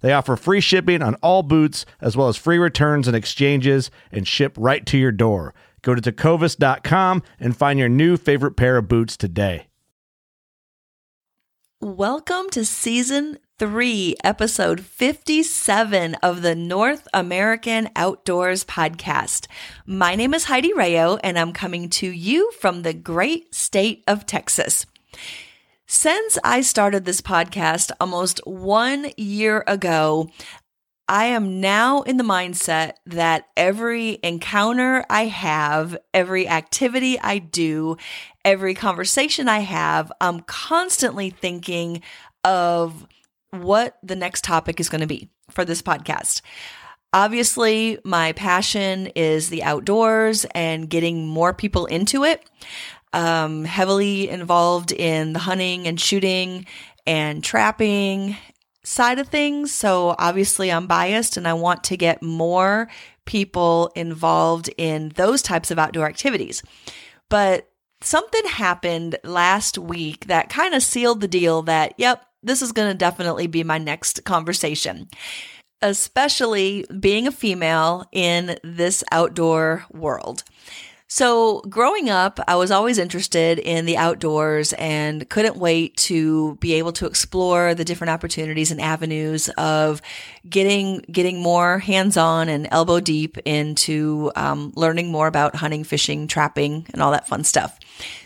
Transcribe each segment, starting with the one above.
They offer free shipping on all boots, as well as free returns and exchanges, and ship right to your door. Go to tecovas.com and find your new favorite pair of boots today. Welcome to season three, episode 57 of the North American Outdoors Podcast. My name is Heidi Rayo, and I'm coming to you from the great state of Texas. Since I started this podcast almost one year ago, I am now in the mindset that every encounter I have, every activity I do, every conversation I have, I'm constantly thinking of what the next topic is going to be for this podcast. Obviously, my passion is the outdoors and getting more people into it um, heavily involved in the hunting and shooting and trapping side of things. So obviously, I'm biased and I want to get more people involved in those types of outdoor activities. But something happened last week that kind of sealed the deal that, yep, this is going to definitely be my next conversation especially being a female in this outdoor world. So, growing up, I was always interested in the outdoors and couldn't wait to be able to explore the different opportunities and avenues of getting getting more hands-on and elbow deep into um, learning more about hunting, fishing, trapping, and all that fun stuff.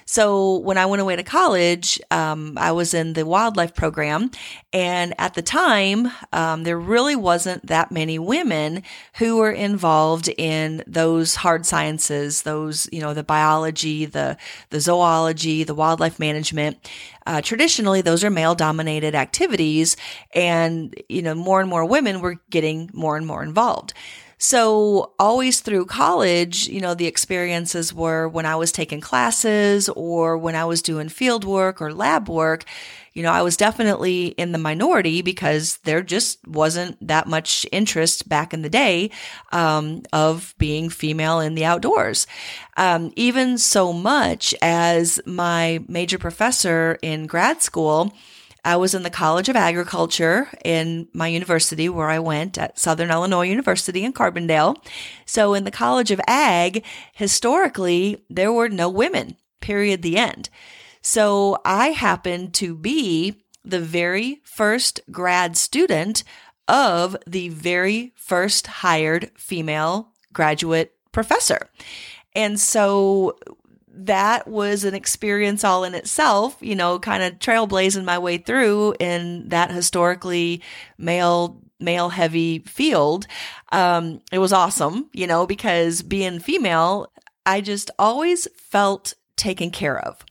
So when I went away to college, um, I was in the wildlife program. And at the time, um, there really wasn't that many women who were involved in those hard sciences, those, you know, the biology, the, the zoology, the wildlife management. Uh, traditionally, those are male dominated activities. And, you know, more and more women were getting more and more involved. So, always through college, you know, the experiences were when I was taking classes or when I was doing field work or lab work, you know, I was definitely in the minority because there just wasn't that much interest back in the day um, of being female in the outdoors. Um, even so much as my major professor in grad school I was in the College of Agriculture in my university where I went at Southern Illinois University in Carbondale. So in the College of Ag, historically, there were no women, period, the end. So I happened to be the very first grad student of the very first hired female graduate professor. And so that was an experience all in itself, you know, kind of trailblazing my way through in that historically male male heavy field. Um, it was awesome, you know, because being female, I just always felt taken care of.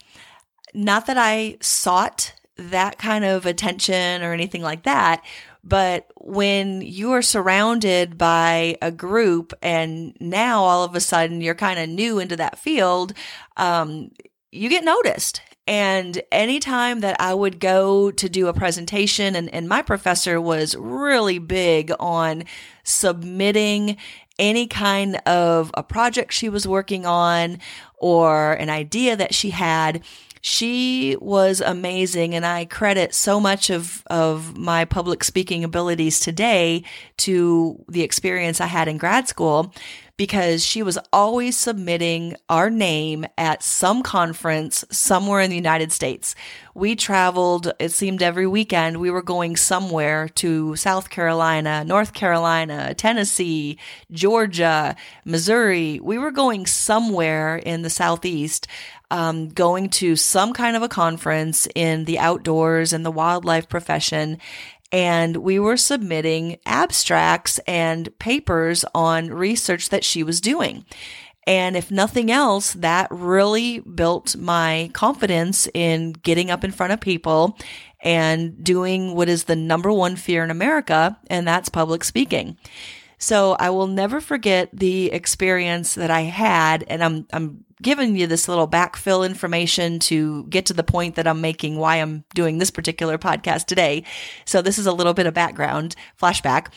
Not that I sought that kind of attention or anything like that, but when you are surrounded by a group and now all of a sudden you're kind of new into that field, um, you get noticed. And anytime that I would go to do a presentation, and, and my professor was really big on submitting any kind of a project she was working on or an idea that she had she was amazing and I credit so much of, of my public speaking abilities today to the experience I had in grad school because she was always submitting our name at some conference somewhere in the United States. We traveled, it seemed every weekend, we were going somewhere to South Carolina, North Carolina, Tennessee, Georgia, Missouri. We were going somewhere in the Southeast. Um, going to some kind of a conference in the outdoors and the wildlife profession and we were submitting abstracts and papers on research that she was doing. And if nothing else, that really built my confidence in getting up in front of people and doing what is the number one fear in America, and that's public speaking. So I will never forget the experience that I had, and I'm I'm giving you this little backfill information to get to the point that I'm making why I'm doing this particular podcast today. So this is a little bit of background flashback.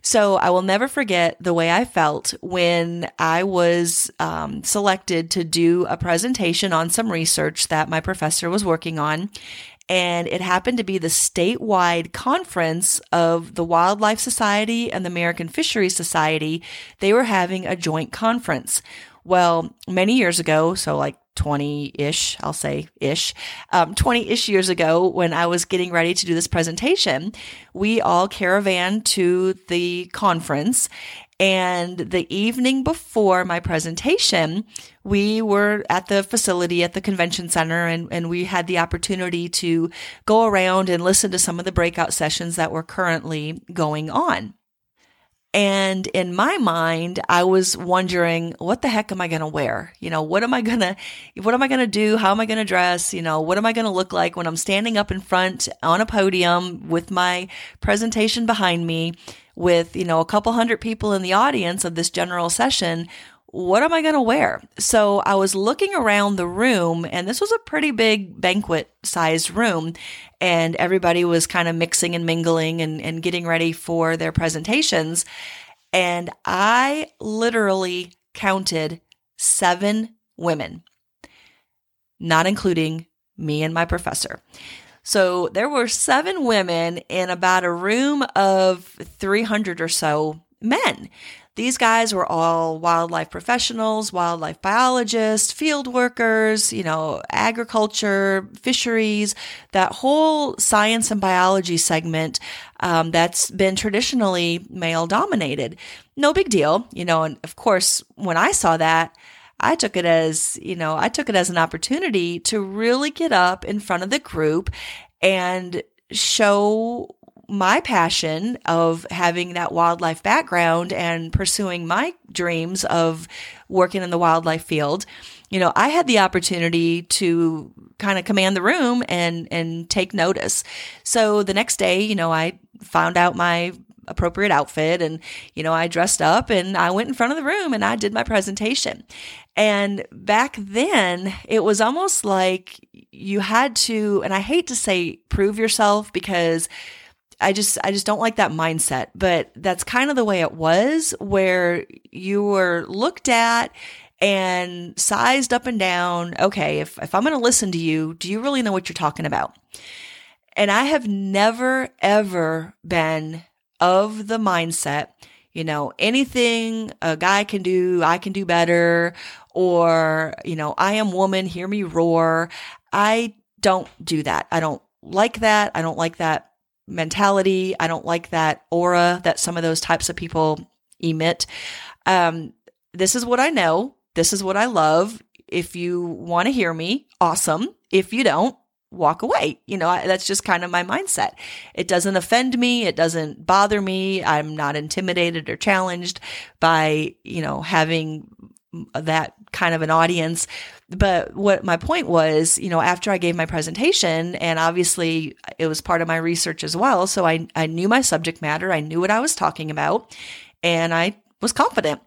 So I will never forget the way I felt when I was um, selected to do a presentation on some research that my professor was working on and it happened to be the statewide conference of the Wildlife Society and the American Fisheries Society. They were having a joint conference. Well, many years ago, so like 20 ish, I'll say ish, 20 um, ish years ago, when I was getting ready to do this presentation, we all caravan to the conference. And the evening before my presentation, we were at the facility at the convention center and, and we had the opportunity to go around and listen to some of the breakout sessions that were currently going on. And in my mind, I was wondering, what the heck am I going to wear? You know, what am I going to, what am I going to do? How am I going to dress? You know, what am I going to look like when I'm standing up in front on a podium with my presentation behind me with, you know, a couple hundred people in the audience of this general session? What am I going to wear? So I was looking around the room, and this was a pretty big banquet sized room, and everybody was kind of mixing and mingling and, and getting ready for their presentations. And I literally counted seven women, not including me and my professor. So there were seven women in about a room of 300 or so men. These guys were all wildlife professionals, wildlife biologists, field workers, you know, agriculture, fisheries, that whole science and biology segment um, that's been traditionally male dominated. No big deal, you know, and of course, when I saw that, I took it as, you know, I took it as an opportunity to really get up in front of the group and show my passion of having that wildlife background and pursuing my dreams of working in the wildlife field, you know, I had the opportunity to kind of command the room and and take notice. So the next day, you know, I found out my appropriate outfit and you know I dressed up and I went in front of the room and I did my presentation. And back then it was almost like you had to and I hate to say prove yourself because I just I just don't like that mindset, but that's kind of the way it was where you were looked at and sized up and down. Okay, if if I'm going to listen to you, do you really know what you're talking about? And I have never ever been of the mindset, you know, anything a guy can do, I can do better or, you know, I am woman, hear me roar. I don't do that. I don't like that. I don't like that mentality. I don't like that aura that some of those types of people emit. Um, this is what I know. This is what I love. If you want to hear me, awesome. If you don't, walk away. You know, I, that's just kind of my mindset. It doesn't offend me. It doesn't bother me. I'm not intimidated or challenged by, you know, having that kind of an audience. But what my point was, you know, after I gave my presentation, and obviously it was part of my research as well. So I, I knew my subject matter, I knew what I was talking about, and I was confident.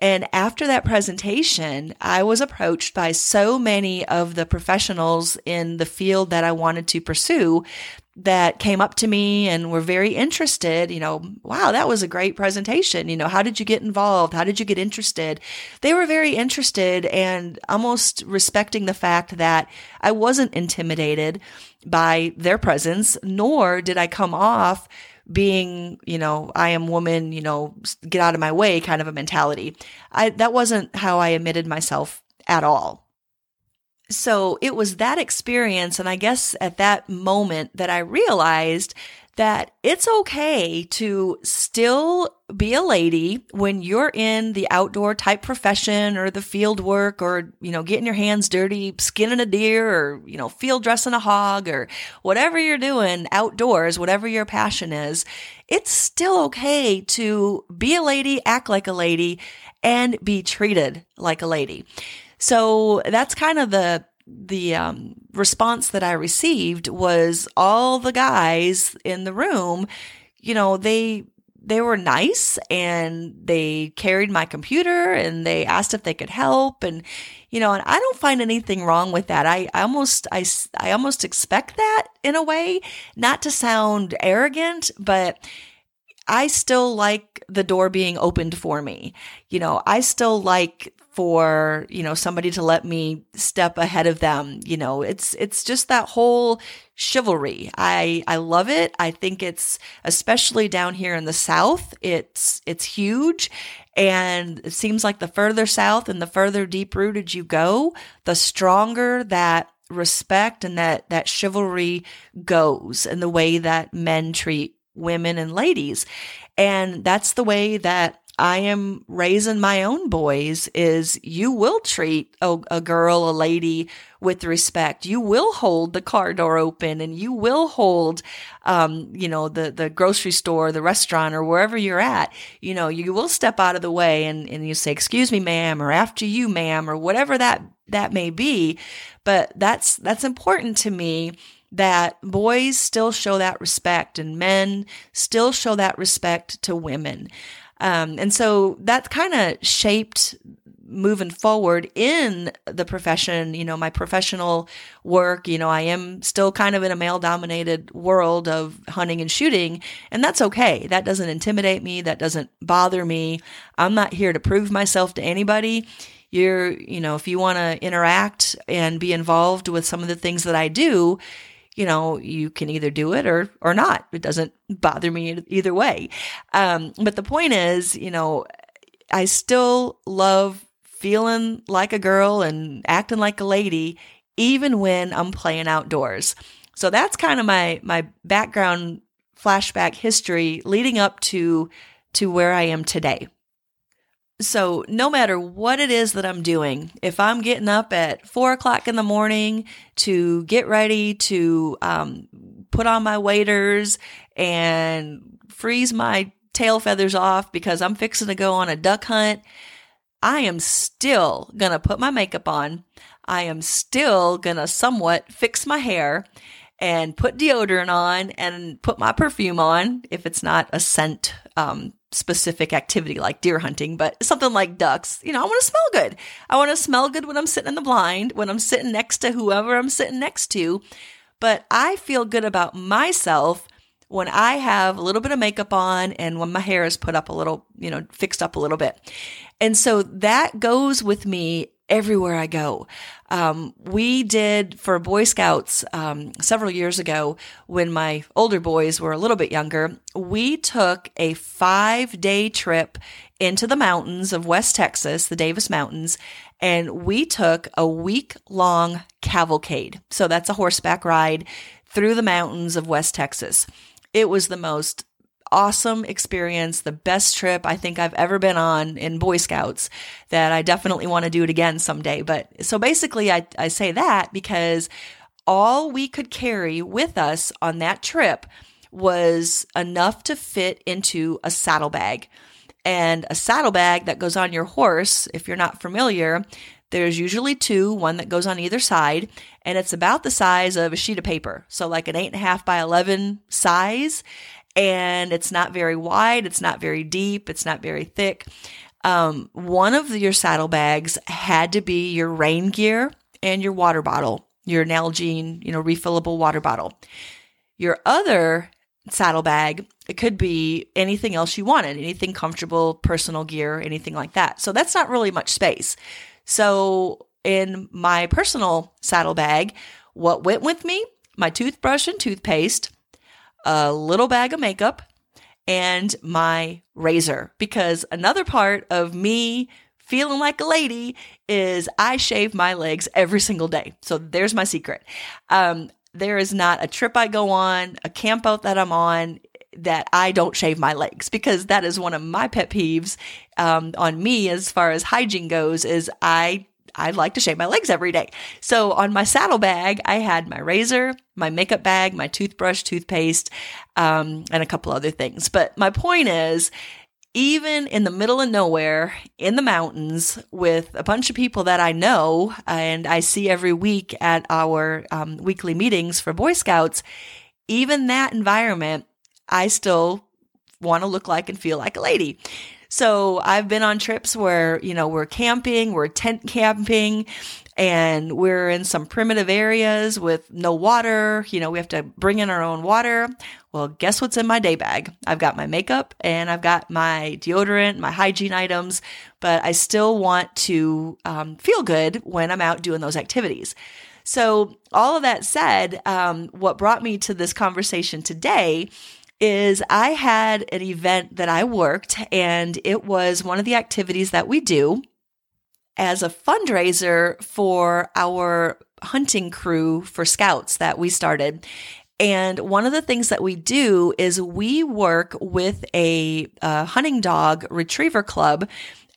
And after that presentation, I was approached by so many of the professionals in the field that I wanted to pursue that came up to me and were very interested. You know, wow, that was a great presentation. You know, how did you get involved? How did you get interested? They were very interested and almost respecting the fact that I wasn't intimidated by their presence, nor did I come off being, you know, I am woman, you know, get out of my way kind of a mentality. I, that wasn't how I admitted myself at all. So it was that experience. And I guess at that moment that I realized that it's okay to still be a lady when you're in the outdoor type profession or the field work or, you know, getting your hands dirty, skinning a deer or, you know, field dressing a hog or whatever you're doing outdoors, whatever your passion is. It's still okay to be a lady, act like a lady and be treated like a lady. So that's kind of the the um, response that I received was all the guys in the room, you know, they they were nice and they carried my computer and they asked if they could help and you know and i don't find anything wrong with that. I, I almost I, I almost expect that in a way not to sound arrogant but i still like the door being opened for me. You know i still like for, you know, somebody to let me step ahead of them. You know, it's, it's just that whole chivalry. I, I love it. I think it's, especially down here in the South, it's, it's huge. And it seems like the further south and the further deep rooted you go, the stronger that respect and that, that chivalry goes and the way that men treat women and ladies. And that's the way that I am raising my own boys is you will treat a, a, girl, a lady with respect. You will hold the car door open and you will hold, um, you know, the, the grocery store, the restaurant or wherever you're at. You know, you will step out of the way and, and you say, excuse me, ma'am, or after you, ma'am, or whatever that, that may be. But that's, that's important to me that boys still show that respect and men still show that respect to women. Um, and so that kind of shaped moving forward in the profession, you know, my professional work, you know, I am still kind of in a male dominated world of hunting and shooting, and that's okay. That doesn't intimidate me. That doesn't bother me. I'm not here to prove myself to anybody. You're, you know, if you want to interact and be involved with some of the things that I do, you know, you can either do it or or not. It doesn't bother me either way. Um, but the point is, you know, I still love feeling like a girl and acting like a lady, even when I'm playing outdoors. So that's kind of my my background flashback history leading up to to where I am today. So, no matter what it is that I'm doing, if I'm getting up at four o'clock in the morning to get ready to um, put on my waders and freeze my tail feathers off because I'm fixing to go on a duck hunt, I am still going to put my makeup on. I am still going to somewhat fix my hair and put deodorant on and put my perfume on if it's not a scent um, specific activity like deer hunting, but something like ducks, you know, I want to smell good. I want to smell good when I'm sitting in the blind, when I'm sitting next to whoever I'm sitting next to. But I feel good about myself when I have a little bit of makeup on and when my hair is put up a little, you know, fixed up a little bit. And so that goes with me everywhere I go. Um, we did for Boy Scouts um, several years ago when my older boys were a little bit younger. We took a five day trip into the mountains of West Texas, the Davis Mountains, and we took a week long cavalcade. So that's a horseback ride through the mountains of West Texas. It was the most awesome experience, the best trip I think I've ever been on in Boy Scouts that I definitely want to do it again someday. But so basically, I, I say that because all we could carry with us on that trip was enough to fit into a saddlebag. And a saddlebag that goes on your horse, if you're not familiar, there's usually two, one that goes on either side, and it's about the size of a sheet of paper. So, like an eight and a half by 11 size and it's not very wide, it's not very deep, it's not very thick. Um, one of your saddlebags had to be your rain gear and your water bottle, your Nalgene, you know, refillable water bottle. Your other saddlebag, it could be anything else you wanted, anything comfortable, personal gear, anything like that. So that's not really much space. So in my personal saddlebag, what went with me? My toothbrush and toothpaste, a little bag of makeup, and my razor. Because another part of me feeling like a lady is I shave my legs every single day. So there's my secret. Um, there is not a trip I go on, a camp out that I'm on that I don't shave my legs because that is one of my pet peeves um, on me as far as hygiene goes. Is I I like to shave my legs every day. So on my saddlebag, I had my razor, my makeup bag, my toothbrush, toothpaste, um, and a couple other things. But my point is, even in the middle of nowhere in the mountains with a bunch of people that I know and I see every week at our um, weekly meetings for Boy Scouts, even that environment, I still want to look like and feel like a lady. So I've been on trips where, you know, we're camping, we're tent camping, and we're in some primitive areas with no water. You know, we have to bring in our own water. Well, guess what's in my day bag? I've got my makeup and I've got my deodorant, my hygiene items, but I still want to um, feel good when I'm out doing those activities. So, all of that said, um, what brought me to this conversation today is I had an event that I worked, and it was one of the activities that we do as a fundraiser for our hunting crew for scouts that we started. And one of the things that we do is we work with a, a hunting dog retriever club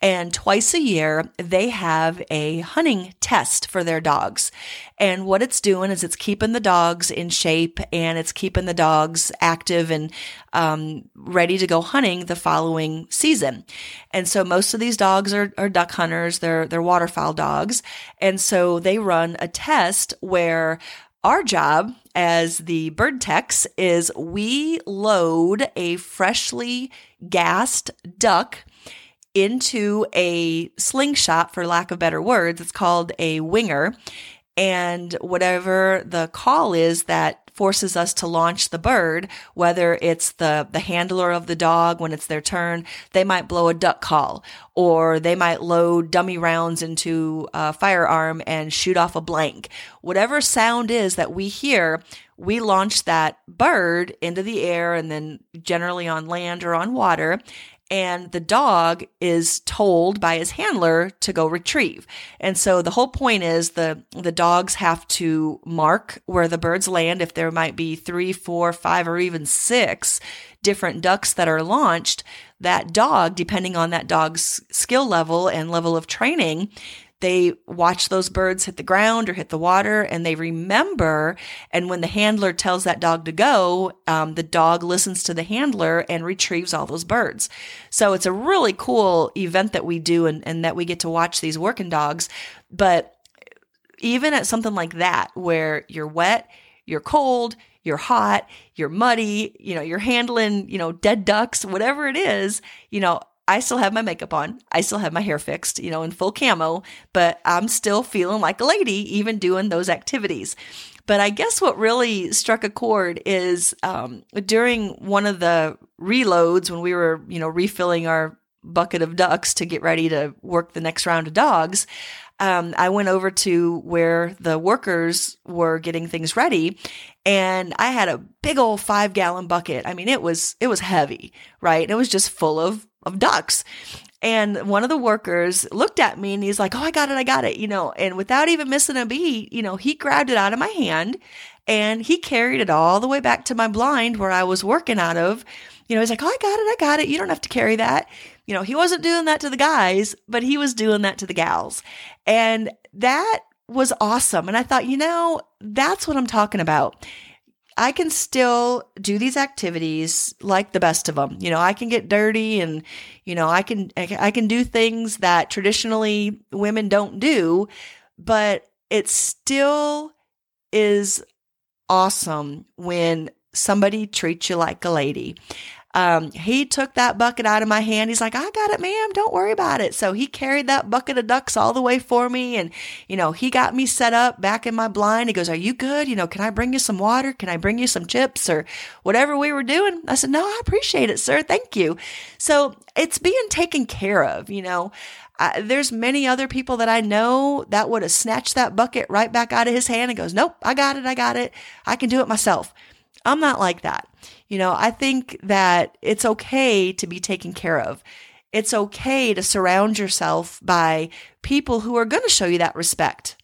and twice a year, they have a hunting test for their dogs. And what it's doing is it's keeping the dogs in shape and it's keeping the dogs active and um, ready to go hunting the following season. And so most of these dogs are, are duck hunters, they're, they're waterfowl dogs. And so they run a test where our job as the bird techs is we load a freshly gassed duck into a slingshot, for lack of better words. It's called a winger. And whatever the call is that forces us to launch the bird, whether it's the, the handler of the dog when it's their turn, they might blow a duck call or they might load dummy rounds into a firearm and shoot off a blank. Whatever sound is that we hear, we launch that bird into the air and then generally on land or on water and the dog is told by his handler to go retrieve. And so the whole point is the the dogs have to mark where the birds land if there might be three, four, five, or even six different ducks that are launched. That dog, depending on that dog's skill level and level of training, they watch those birds hit the ground or hit the water and they remember. And when the handler tells that dog to go, um, the dog listens to the handler and retrieves all those birds. So it's a really cool event that we do and, and that we get to watch these working dogs. But even at something like that, where you're wet, you're cold, you're hot, you're muddy, you know, you're handling, you know, dead ducks, whatever it is, you know, I still have my makeup on. I still have my hair fixed, you know, in full camo, but I'm still feeling like a lady, even doing those activities. But I guess what really struck a chord is um, during one of the reloads when we were, you know, refilling our bucket of ducks to get ready to work the next round of dogs. Um, I went over to where the workers were getting things ready, and I had a big old five gallon bucket. I mean, it was it was heavy, right? And It was just full of of ducks. And one of the workers looked at me and he's like, Oh, I got it. I got it. You know, and without even missing a beat, you know, he grabbed it out of my hand and he carried it all the way back to my blind where I was working out of. You know, he's like, Oh, I got it. I got it. You don't have to carry that. You know, he wasn't doing that to the guys, but he was doing that to the gals. And that was awesome. And I thought, you know, that's what I'm talking about I can still do these activities like the best of them. You know, I can get dirty and, you know, I can, I can do things that traditionally women don't do, but it still is awesome when somebody treats you like a lady. Um, he took that bucket out of my hand. He's like, I got it, ma'am. Don't worry about it. So he carried that bucket of ducks all the way for me. And, you know, he got me set up back in my blind. He goes, Are you good? You know, can I bring you some water? Can I bring you some chips or whatever we were doing? I said, No, I appreciate it, sir. Thank you. So it's being taken care of, you know. Uh, there's many other people that I know that would have snatched that bucket right back out of his hand and goes, Nope, I got it. I got it. I can do it myself. I'm not like that. You know, I think that it's okay to be taken care of. It's okay to surround yourself by people who are going to show you that respect.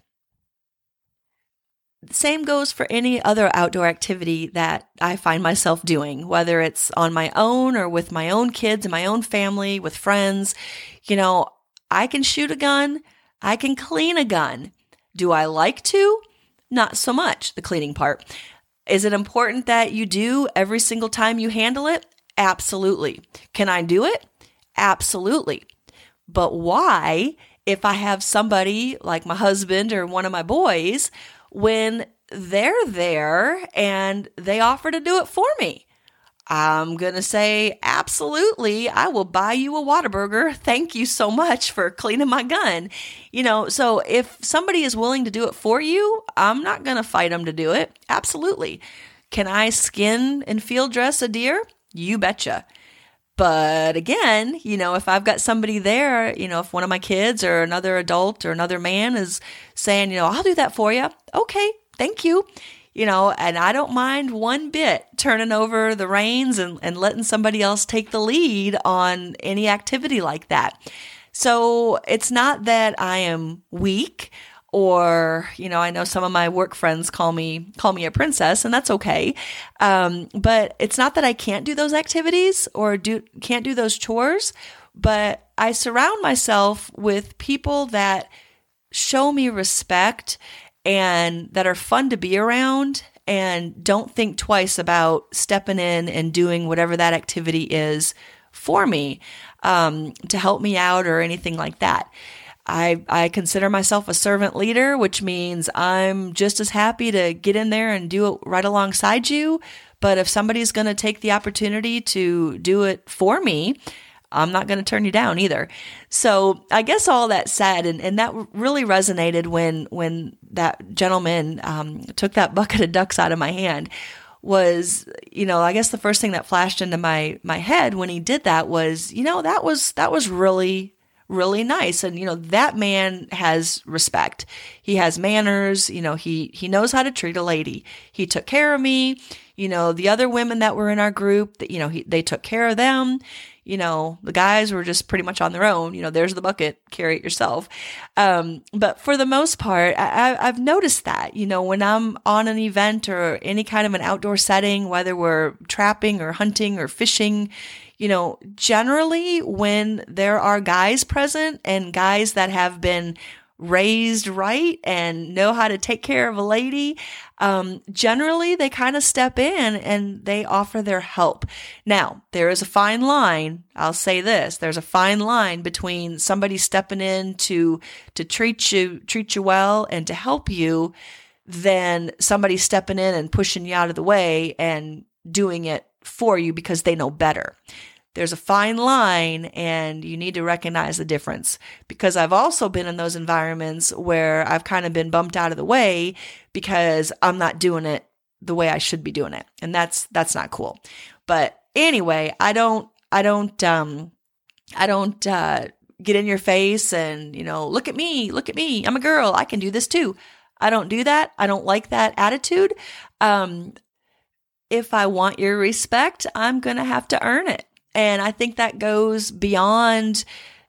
Same goes for any other outdoor activity that I find myself doing, whether it's on my own or with my own kids and my own family, with friends. You know, I can shoot a gun, I can clean a gun. Do I like to? Not so much, the cleaning part. Is it important that you do every single time you handle it? Absolutely. Can I do it? Absolutely. But why, if I have somebody like my husband or one of my boys, when they're there and they offer to do it for me? I'm going to say, absolutely, I will buy you a Whataburger. Thank you so much for cleaning my gun. You know, so if somebody is willing to do it for you, I'm not going to fight them to do it. Absolutely. Can I skin and field dress a deer? You betcha. But again, you know, if I've got somebody there, you know, if one of my kids or another adult or another man is saying, you know, I'll do that for you. Okay, thank you you know, and I don't mind one bit turning over the reins and, and letting somebody else take the lead on any activity like that. So it's not that I am weak or you know i know some of my work friends call me call me a princess and that's okay um, but it's not that i can't do those activities or do can't do those chores but i surround myself with people that show me respect and that are fun to be around and don't think twice about stepping in and doing whatever that activity is for me um, to help me out or anything like that. I, I consider myself a servant leader, which means I'm just as happy to get in there and do it right alongside you. But if somebody's going to take the opportunity to do it for me, I'm not going to turn you down either. So I guess all that said, and, and that really resonated when when that gentleman um, took that bucket of ducks out of my hand. Was you know I guess the first thing that flashed into my my head when he did that was you know that was that was really really nice. And you know that man has respect. He has manners. You know he he knows how to treat a lady. He took care of me. You know the other women that were in our group that you know he, they took care of them you know, the guys were just pretty much on their own. You know, there's the bucket, carry it yourself. Um, but for the most part, I, I've noticed that, you know, when I'm on an event or any kind of an outdoor setting, whether we're trapping or hunting or fishing, you know, generally when there are guys present and guys that have been raised right and know how to take care of a lady, um, generally they kind of step in and they offer their help. Now, there is a fine line. I'll say this: there's a fine line between somebody stepping in to to treat you treat you well and to help you, than somebody stepping in and pushing you out of the way and doing it for you because they know better there's a fine line and you need to recognize the difference because I've also been in those environments where I've kind of been bumped out of the way because I'm not doing it the way I should be doing it. And that's that's not cool. But anyway, I don't I don't um I don't uh get in your face and, you know, look at me, look at me. I'm a girl. I can do this too. I don't do that. I don't like that attitude. Um if I want your respect, I'm going to have to earn it. And I think that goes beyond,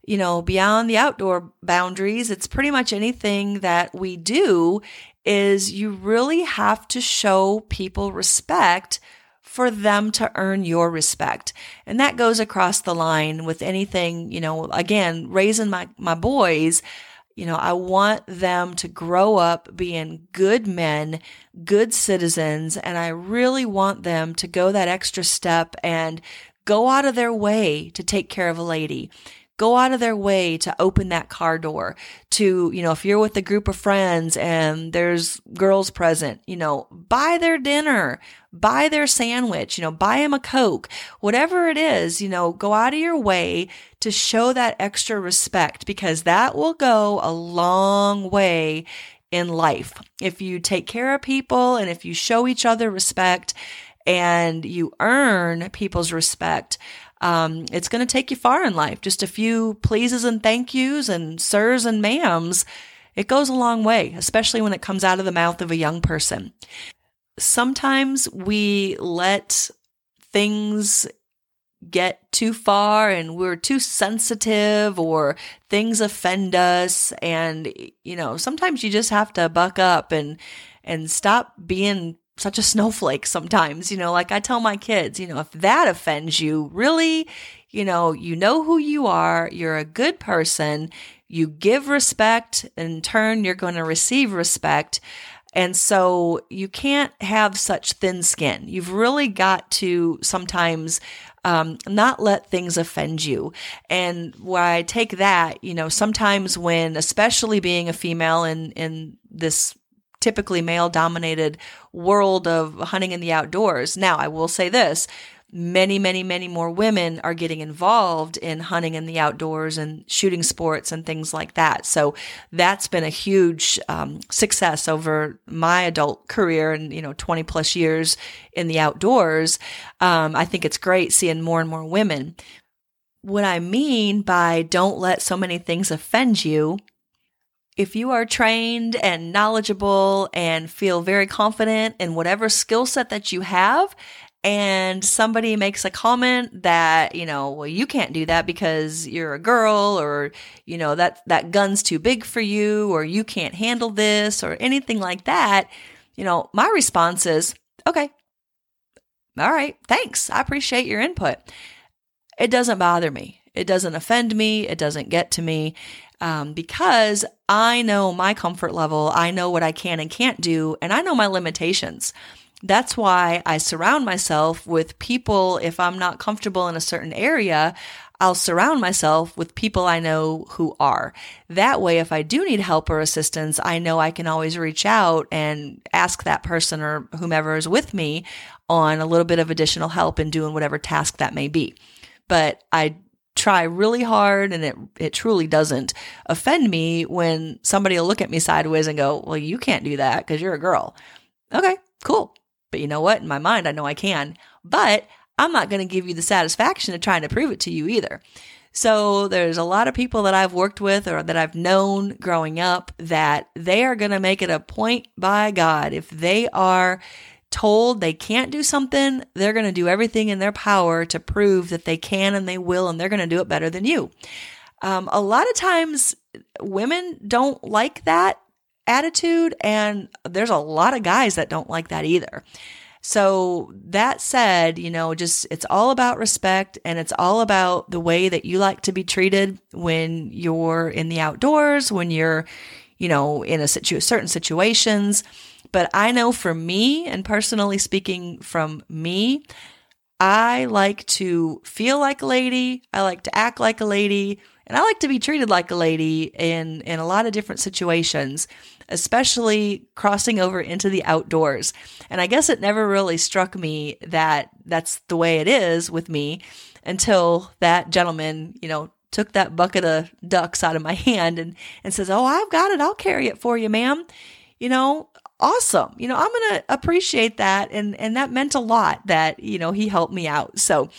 you know, beyond the outdoor boundaries. It's pretty much anything that we do is you really have to show people respect for them to earn your respect. And that goes across the line with anything, you know, again, raising my, my boys, you know, I want them to grow up being good men, good citizens, and I really want them to go that extra step and go out of their way to take care of a lady, go out of their way to open that car door to, you know, if you're with a group of friends and there's girls present, you know, buy their dinner, buy their sandwich, you know, buy them a Coke, whatever it is, you know, go out of your way to show that extra respect because that will go a long way in life. If you take care of people and if you show each other respect and you earn people's respect, um, it's going to take you far in life. Just a few pleases and thank yous and sirs and ma'ams. It goes a long way, especially when it comes out of the mouth of a young person. Sometimes we let things get too far and we're too sensitive or things offend us and you know sometimes you just have to buck up and and stop being such a snowflake sometimes, you know, like I tell my kids, you know, if that offends you, really, you know, you know who you are, you're a good person, you give respect, in turn, you're going to receive respect. And so you can't have such thin skin. You've really got to sometimes um, not let things offend you. And why I take that, you know, sometimes when, especially being a female in in this typically male dominated world of hunting in the outdoors. Now, I will say this many, many, many more women are getting involved in hunting in the outdoors and shooting sports and things like that. So that's been a huge um, success over my adult career and, you know, 20 plus years in the outdoors. Um, I think it's great seeing more and more women. What I mean by don't let so many things offend you if you are trained and knowledgeable and feel very confident in whatever skill set that you have, and somebody makes a comment that, you know, well, you can't do that because you're a girl or, you know, that, that gun's too big for you or you can't handle this or anything like that, you know, my response is, okay, all right, thanks. I appreciate your input. It doesn't bother me. It doesn't offend me. It doesn't get to me um, because I know my comfort level. I know what I can and can't do, and I know my limitations. That's why I surround myself with people. If I'm not comfortable in a certain area, I'll surround myself with people I know who are. That way, if I do need help or assistance, I know I can always reach out and ask that person or whomever is with me on a little bit of additional help in doing whatever task that may be. But I try really hard and it it truly doesn't offend me when somebody will look at me sideways and go, "Well, you can't do that because you're a girl." Okay, cool. But you know what? In my mind, I know I can. But I'm not going to give you the satisfaction of trying to prove it to you either. So there's a lot of people that I've worked with or that I've known growing up that they are going to make it a point by God if they are told they can't do something, they're going to do everything in their power to prove that they can and they will, and they're going to do it better than you. Um, a lot of times, women don't like that attitude, and there's a lot of guys that don't like that either. So, that said, you know, just it's all about respect and it's all about the way that you like to be treated when you're in the outdoors, when you're, you know, in a situ- certain situations. But I know for me, and personally speaking from me, I like to feel like a lady. I like to act like a lady. And I like to be treated like a lady in, in a lot of different situations, especially crossing over into the outdoors. And I guess it never really struck me that that's the way it is with me until that gentleman, you know, took that bucket of ducks out of my hand and, and says, Oh, I've got it. I'll carry it for you, ma'am. You know, awesome. You know, I'm going to appreciate that. And, and that meant a lot that, you know, he helped me out. So,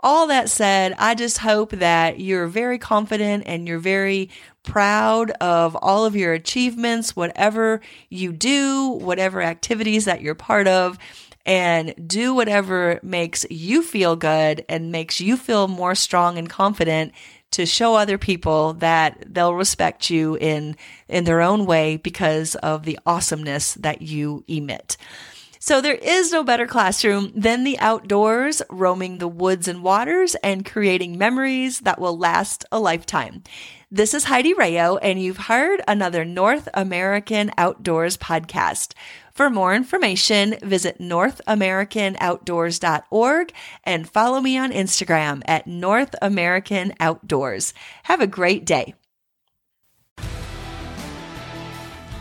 all that said, I just hope that you're very confident and you're very proud of all of your achievements, whatever you do, whatever activities that you're part of, and do whatever makes you feel good and makes you feel more strong and confident to show other people that they'll respect you in in their own way because of the awesomeness that you emit. So there is no better classroom than the outdoors, roaming the woods and waters and creating memories that will last a lifetime. This is Heidi Rayo, and you've heard another North American Outdoors podcast. For more information, visit NorthAmericanOutdoors.org and follow me on Instagram at North American Outdoors. Have a great day.